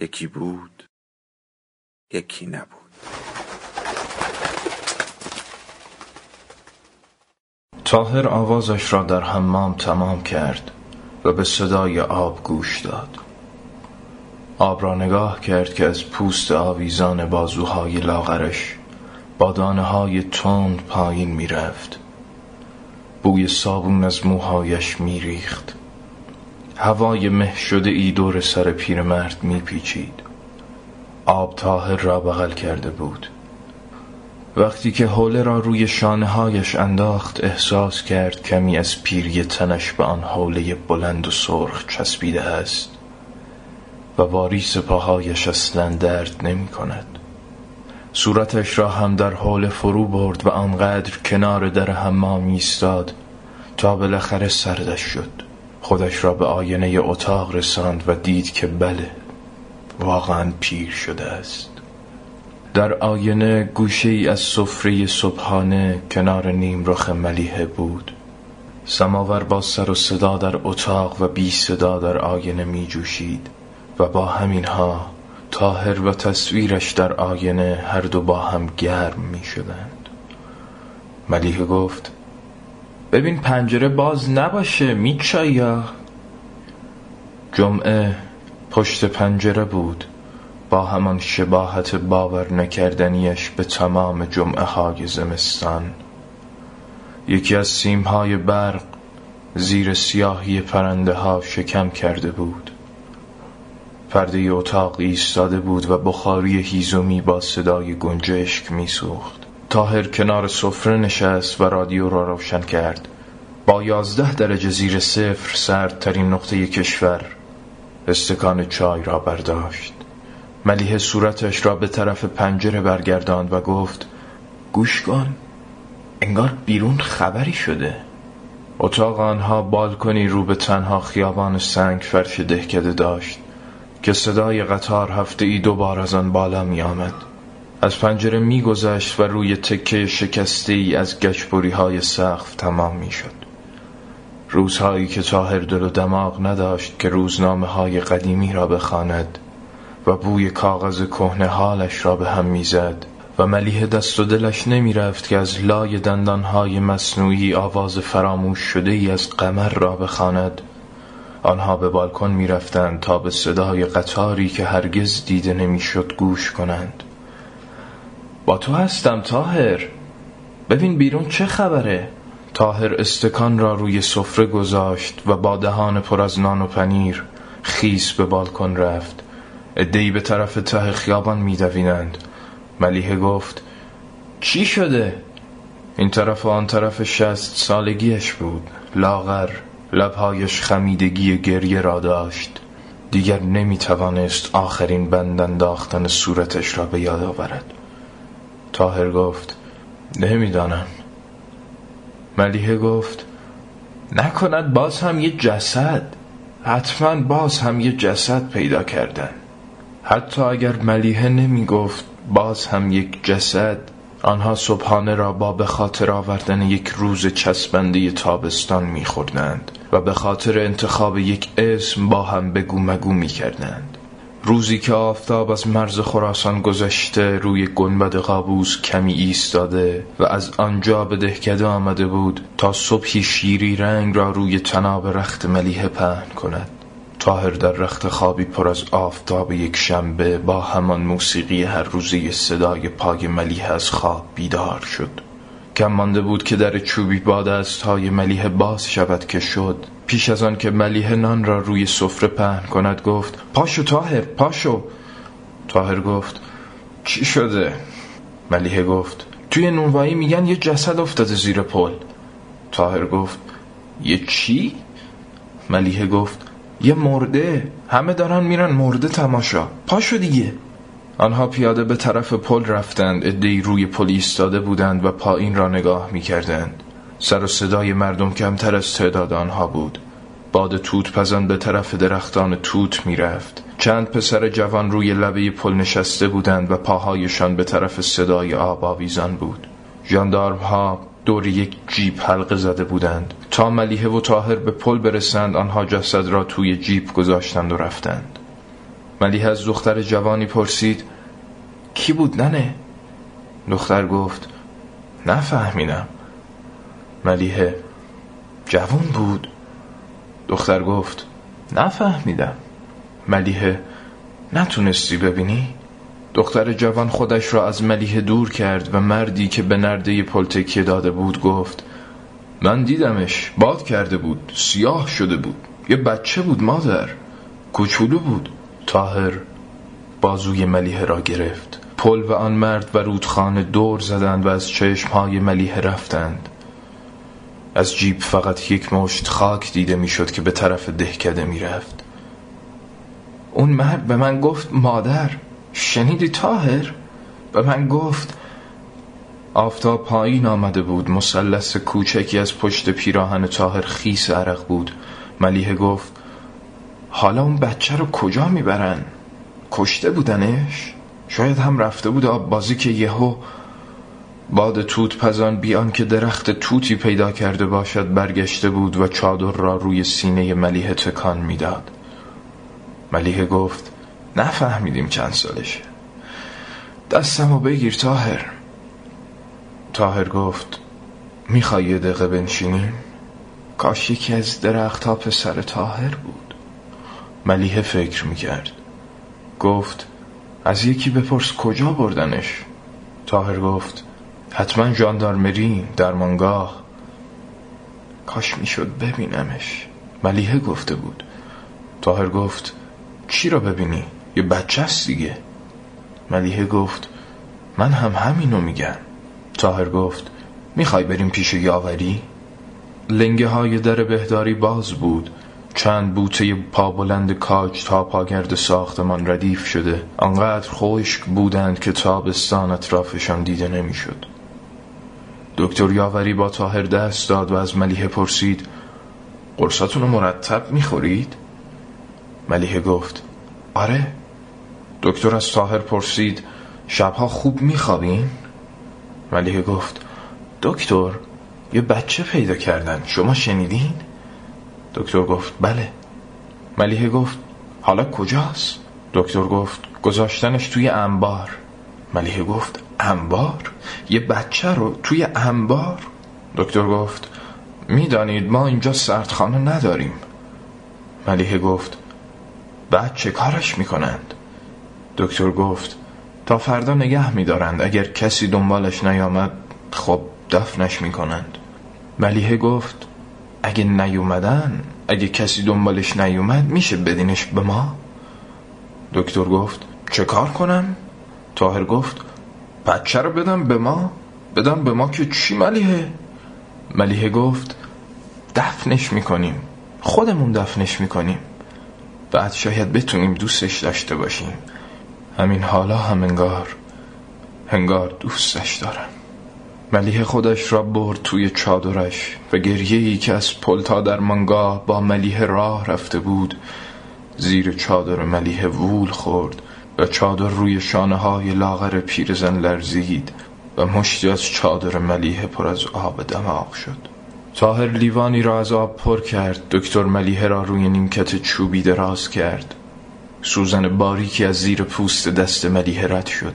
یکی بود یکی نبود. تاهر آوازش را در حمام تمام کرد و به صدای آب گوش داد. آب را نگاه کرد که از پوست آویزان بازوهای لاغرش با دانه های تند پایین می رفت بوی صابون از موهایش می ریخت هوای مه شده ای دور سر پیرمرد می پیچید. آب تاهر را بغل کرده بود. وقتی که حوله را روی شانه هایش انداخت احساس کرد کمی از پیری تنش به آن حوله بلند و سرخ چسبیده است و واریس پاهایش اصلا درد نمی کند. صورتش را هم در حوله فرو برد و آنقدر کنار در حمام ایستاد تا بالاخره سردش شد. خودش را به آینه اتاق رساند و دید که بله واقعا پیر شده است. در آینه گوشه ای از سفره صبحانه کنار نیم رخ ملیحه بود. سماور با سر و صدا در اتاق و بی صدا در آینه می جوشید و با همینها تاهر و تصویرش در آینه هر دو با هم گرم می شدند ملیحه گفت ببین پنجره باز نباشه میچایا جمعه پشت پنجره بود. با همان شباهت باور نکردنیش به تمام جمعه های زمستان. یکی از سیمهای برق زیر سیاهی پرنده ها شکم کرده بود. پرده اتاق ایستاده بود و بخاری هیزومی با صدای گنجشک میسوخت. تاهر کنار سفره نشست و رادیو را روشن کرد. با یازده درجه زیر صفر سردترین نقطه کشور استکان چای را برداشت. ملیه صورتش را به طرف پنجره برگرداند و گفت گوش کن انگار بیرون خبری شده. اتاق آنها بالکنی رو به تنها خیابان سنگ فرش دهکده داشت که صدای قطار هفته ای دوبار از آن بالا می آمد از پنجره می گذشت و روی تکه شکسته ای از گچبری های سقف تمام می شد روزهایی که تاهر دل و دماغ نداشت که روزنامه های قدیمی را بخواند و بوی کاغذ کهنه حالش را به هم می‌زد و ملیه دست و دلش نمی رفت که از لای دندانهای مصنوعی آواز فراموش شده ای از قمر را بخواند. آنها به بالکن می رفتند تا به صدای قطاری که هرگز دیده نمی‌شد گوش کنند. با تو هستم تاهر ببین بیرون چه خبره؟ تاهر استکان را روی سفره گذاشت و با دهان پر از نان و پنیر خیس به بالکن رفت. ادهی به طرف ته خیابان میدوینند ملیحه گفت چی شده؟ این طرف و آن طرف شست سالگیش بود. لاغر لبهایش خمیدگی گریه را داشت. دیگر نمی توانست آخرین بند انداختن صورتش را به یاد آورد. تاهر گفت نمی‌دانم. ملیحه گفت نکند باز هم یه جسد. حتما باز هم یه جسد پیدا کردن. حتی اگر ملیحه نمی گفت باز هم یک جسد. آنها صبحانه را با به خاطر آوردن یک روز چسبنده تابستان میخوردند و به خاطر انتخاب یک اسم با هم بگو مگو می‌کردند. روزی که آفتاب از مرز خراسان گذشته روی گنبد قابوس کمی ایستاده و از آنجا به دهکده آمده بود تا صبحی شیری رنگ را روی تناب رخت ملیحه پهن کند. تاهر در رخت خوابی پر از آفتاب یک شنبه با همان موسیقی هر روزی صدای پای ملیه از خواب بیدار شد. کم مانده بود که در چوبی با های ملیه باز شود که شد. پیش از آن که ملیه نان را روی سفره پهن کند گفت پاشو تاهر پاشو. تاهر گفت چی شده؟ ملیه گفت توی نونوایی میگن یه جسد افتاده زیر پل. تاهر گفت یه چی؟ ملیه گفت یه مرده همه دارن میرن مرده تماشا پاشو دیگه. آنها پیاده به طرف پل رفتند ادهی روی پل ایستاده بودند و پایین را نگاه می‌کردند. سر و صدای مردم کمتر از تعداد آنها بود. باد توت پزن به طرف درختان توت می‌رفت. چند پسر جوان روی لبه پل نشسته بودند و پاهایشان به طرف صدای آب آویزان بود. جاندارم ها دور یک جیب حلقه زده بودند. تا ملیحه و تاهر به پل برسند آنها جسد را توی جیب گذاشتند و رفتند. ملیحه از دختر جوانی پرسید کی بود ننه؟ دختر گفت نفهمیدم. ملیحه جوان بود. دختر گفت نفهمیدم. ملیحه نتونستی ببینی؟ دختر جوان خودش را از ملیه دور کرد و مردی که به نرده پل تکیه داده بود گفت من دیدمش باد کرده بود سیاه شده بود. یه بچه بود مادر. کوچولو بود. تاهر بازوی ملیه را گرفت. پل و آن مرد و رودخانه دور زدند و از چشمهای ملیه رفتند. از جیب فقط یک مشت خاک دیده می‌شد که به طرف دهکده می‌رفت اون مرد به من گفت مادر شنیدی تاهر؟ به من گفت آفتاب پایین آمده بود مثلث کوچکی از پشت پیراهن تاهر خیس عرق بود ملیه گفت حالا اون بچه رو کجا می‌برن؟ کشته بودنش؟ شاید هم رفته بود آب بازی که یهو باد توت پزان بیان که درخت توتی پیدا کرده باشد برگشته بود و چادر را روی سینه ملیه تکان می‌داد. ملیه گفت نفهمیدیم چند سالشه. دستمو بگیر تاهر. تاهر گفت می‌خوای یه دقیقه بنشینیم؟ کاش یکی از درخت ها پسر تاهر بود. ملیه فکر می‌کرد. گفت از یکی بپرس کجا بردنش؟ تاهر گفت حتما جاندارمری درمانگاه. کاش می‌شد ببینمش. ملیه گفته بود. تاهر گفت چی را ببینی؟ یه بچه است دیگه. ملیحه گفت من هم همینو میگم. تاهر گفت می‌خوای بریم پیش یاوری؟ لنگه های در بهداری باز بود. چند بوته پا بلند کاج تا پاگرد ساختمان ردیف شده. آنقدر خشک بودند که تابستان اطرافشان دیده نمی‌شد. دکتر یاوری با تاهر دست داد و از ملیحه پرسید قرصاتون رو مرتب می‌خورید؟ ملیحه گفت آره دکتر از تاهر پرسید شبها خوب میخوابین؟ ملیه گفت دکتر یه بچه پیدا کردن شما شنیدین؟ دکتر گفت بله ملیه گفت حالا کجاست؟ دکتر گفت گذاشتنش توی انبار ملیه گفت انبار؟ یه بچه رو توی انبار؟ دکتر گفت می‌دانید ما اینجا سردخانه نداریم ملیه گفت بعد چه کارش می‌کنند؟ دکتر گفت تا فردا نگه میدارند اگر کسی دنبالش نیامد خب دفنش می‌کنند ملیحه گفت اگه نیومدن اگه کسی دنبالش نیومد میشه بدینش به ما دکتر گفت چه کار کنم؟ تاهر گفت بچه رو بدم به ما؟ بدم به ما که چی ملیحه؟ ملیحه گفت دفنش می‌کنیم. خودمون دفنش می‌کنیم. بعد شاید بتونیم دوستش داشته باشیم. همین حالا هم انگار هنگار دوستش دارم. ملیه خودش را برد توی چادرش و گریه ای که از پلتا در منگاه با ملیه راه رفته بود زیر چادر ملیه وول خورد. و چادر روی شانه های لاغر پیرزن لرزید و مشتی از چادر ملیه پر از آب دماغ شد. تاهر لیوانی را از آب پر کرد دکتر ملیه را روی نیمکت چوبی دراز کرد. سوزن باریکی از زیر پوست دست ملیه رد شد.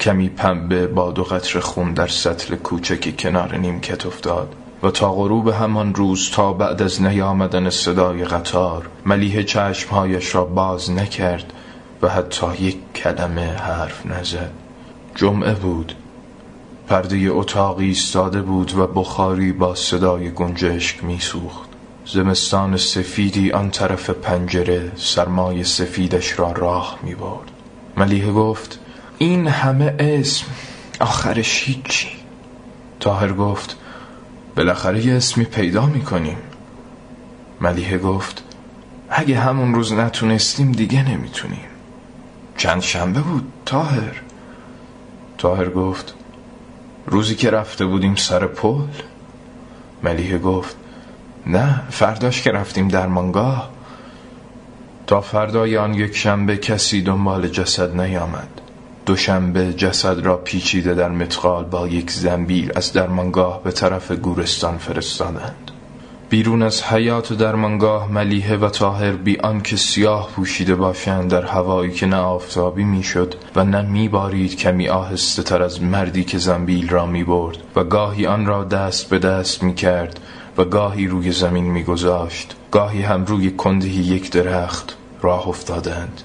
کمی پنبه با دو قطر خون در سطل کوچکی کنار نیمکت افتاد و تا غروب همان روز تا بعد از نیامدن صدای قطار ملیه چشمهایش را باز نکرد و حتی یک کلمه حرف نزد. جمعه بود. پرده اتاقی ایستاده بود و بخاری با صدای گنجشک میسوخت. زمستان سفیدی آن طرف پنجره سرمای سفیدش را راه می برد ملیه گفت این همه اسم آخرش هیچی. تاهر گفت بالاخره یه اسمی پیدا می‌کنیم. ملیه گفت اگه همون روز نتونستیم دیگه نمی‌تونیم. چند شنبه بود تاهر تاهر گفت روزی که رفته بودیم سر پل. ملیه گفت نه فرداش که رفتیم در مانگاه تا فردای آن یک شنبه کسی دنبال جسد نیامد. دوشنبه جسد را پیچیده در متقال با یک زنبیل از درمانگاه به طرف گورستان فرستادند. بیرون از حیات درمانگاه ملیحه و تاهر بی آنکه سیاه پوشیده باشند در هوایی که نه آفتابی می‌شد و نه میبارید کمی آهسته تر از مردی که زنبیل را می‌برد و گاهی آن را دست به دست می‌کرد و گاهی روی زمین میگذاشت. گاهی هم روی کندهی یک درخت راه افتادند.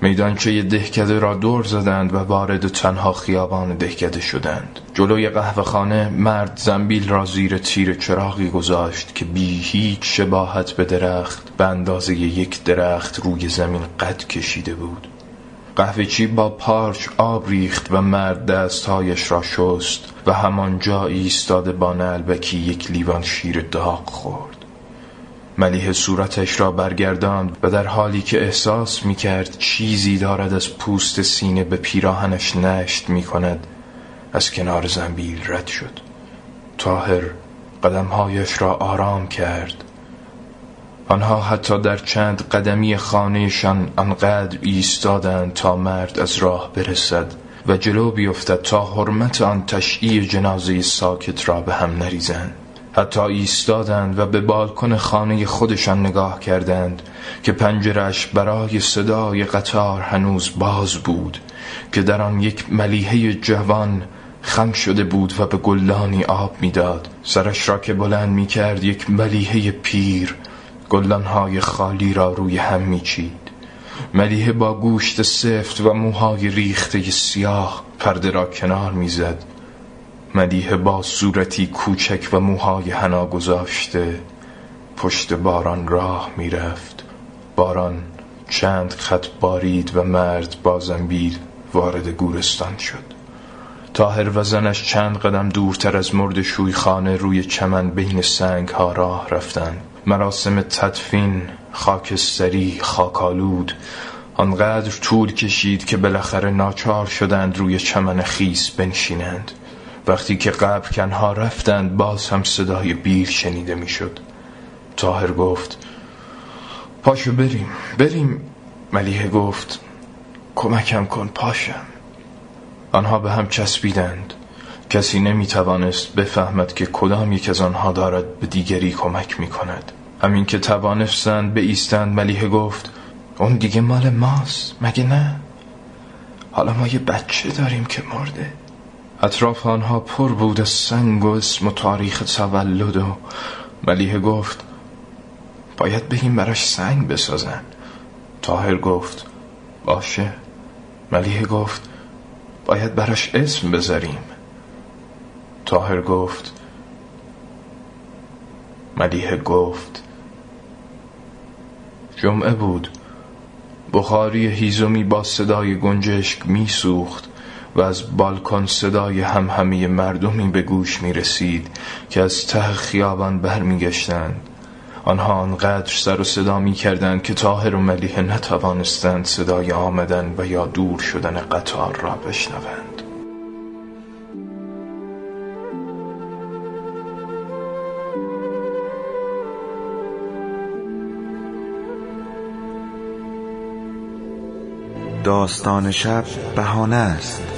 میدانچه دهکده را دور زدند و وارد تنها خیابان دهکده شدند. جلوی قهوه خانه مرد زنبیل را زیر تیر چراغی گذاشت که بی هیچ شباهت به درخت به اندازه یک درخت روی زمین قد کشیده بود. قهوه چی با پارچ آب ریخت و مرد دستهایش را شست و همانجا ایستاده با نلبکی یک لیوان شیر داغ خورد. ملیه صورتش را برگرداند و در حالی که احساس می کرد چیزی دارد از پوست سینه به پیراهنش نشت می کند از کنار زنبیل رد شد. تاهر قدمهایش را آرام کرد. آنها حتی در چند قدمی خانهشان انقدر ایستادند تا مرد از راه برسد و جلو بیفتد تا حرمت آن تشعی جنازه ساکت را به هم نریزند. حتی ایستادند و به بالکن خانه خودشان نگاه کردند که پنجرش برای صدای قطار هنوز باز بود که در آن یک ملیحه جوان خم شده بود و به گلانی آب می‌داد. سرش را که بلند می کرد یک ملیحه پیر گلانهای خالی را روی هم میچید. ملیحه با گوشت سفت و موهای ریخته سیاه پرده را کنار می‌زد. مدیه با صورتی کوچک و موهای هنا گذاشته پشت باران راه می‌رفت. باران چند خط بارید و مرد با زنبیل وارد گورستان شد. تاهر و زنش چند قدم دورتر از مرد خانه روی چمن بین سنگ ها راه رفتند مراسم تدفین خاکستری خاکالود آنقدر طول کشید که بالاخره ناچار شدند روی چمن خیس بنشینند. وقتی که قبر کنها رفتند باز هم صدای بیر شنیده می‌شد. تاهر گفت پاشو بریم بریم. ملیه گفت کمکم کن پاشم. آنها به هم چسبیدند. کسی نمی توانست بفهمد که کدام یک از آنها دارد به دیگری کمک می کند همین که توانستند به ایستند ملیه گفت اون دیگه مال ماست مگه نه؟ حالا ما یه بچه داریم که مرده. اطراف آنها پر بود از سنگ و اسم و تاریخ تولد و ملیه گفت باید بگیم براش سنگ بسازن. تاهر گفت باشه. ملیه گفت باید براش اسم بذاریم. تاهر گفت ملیه گفت جمعه بود. بخاری هیزمی با صدای گنجشک میسوخت. و از بالکن صدای همهمی مردمی به گوش می رسید که از ته خیابان برمیگشتند. آنها آنقدر سر و صدا می کردند که تاهر و ملیه نتوانستند صدای آمدن و یا دور شدن قطار را بشنوند. داستان شب بهانه است.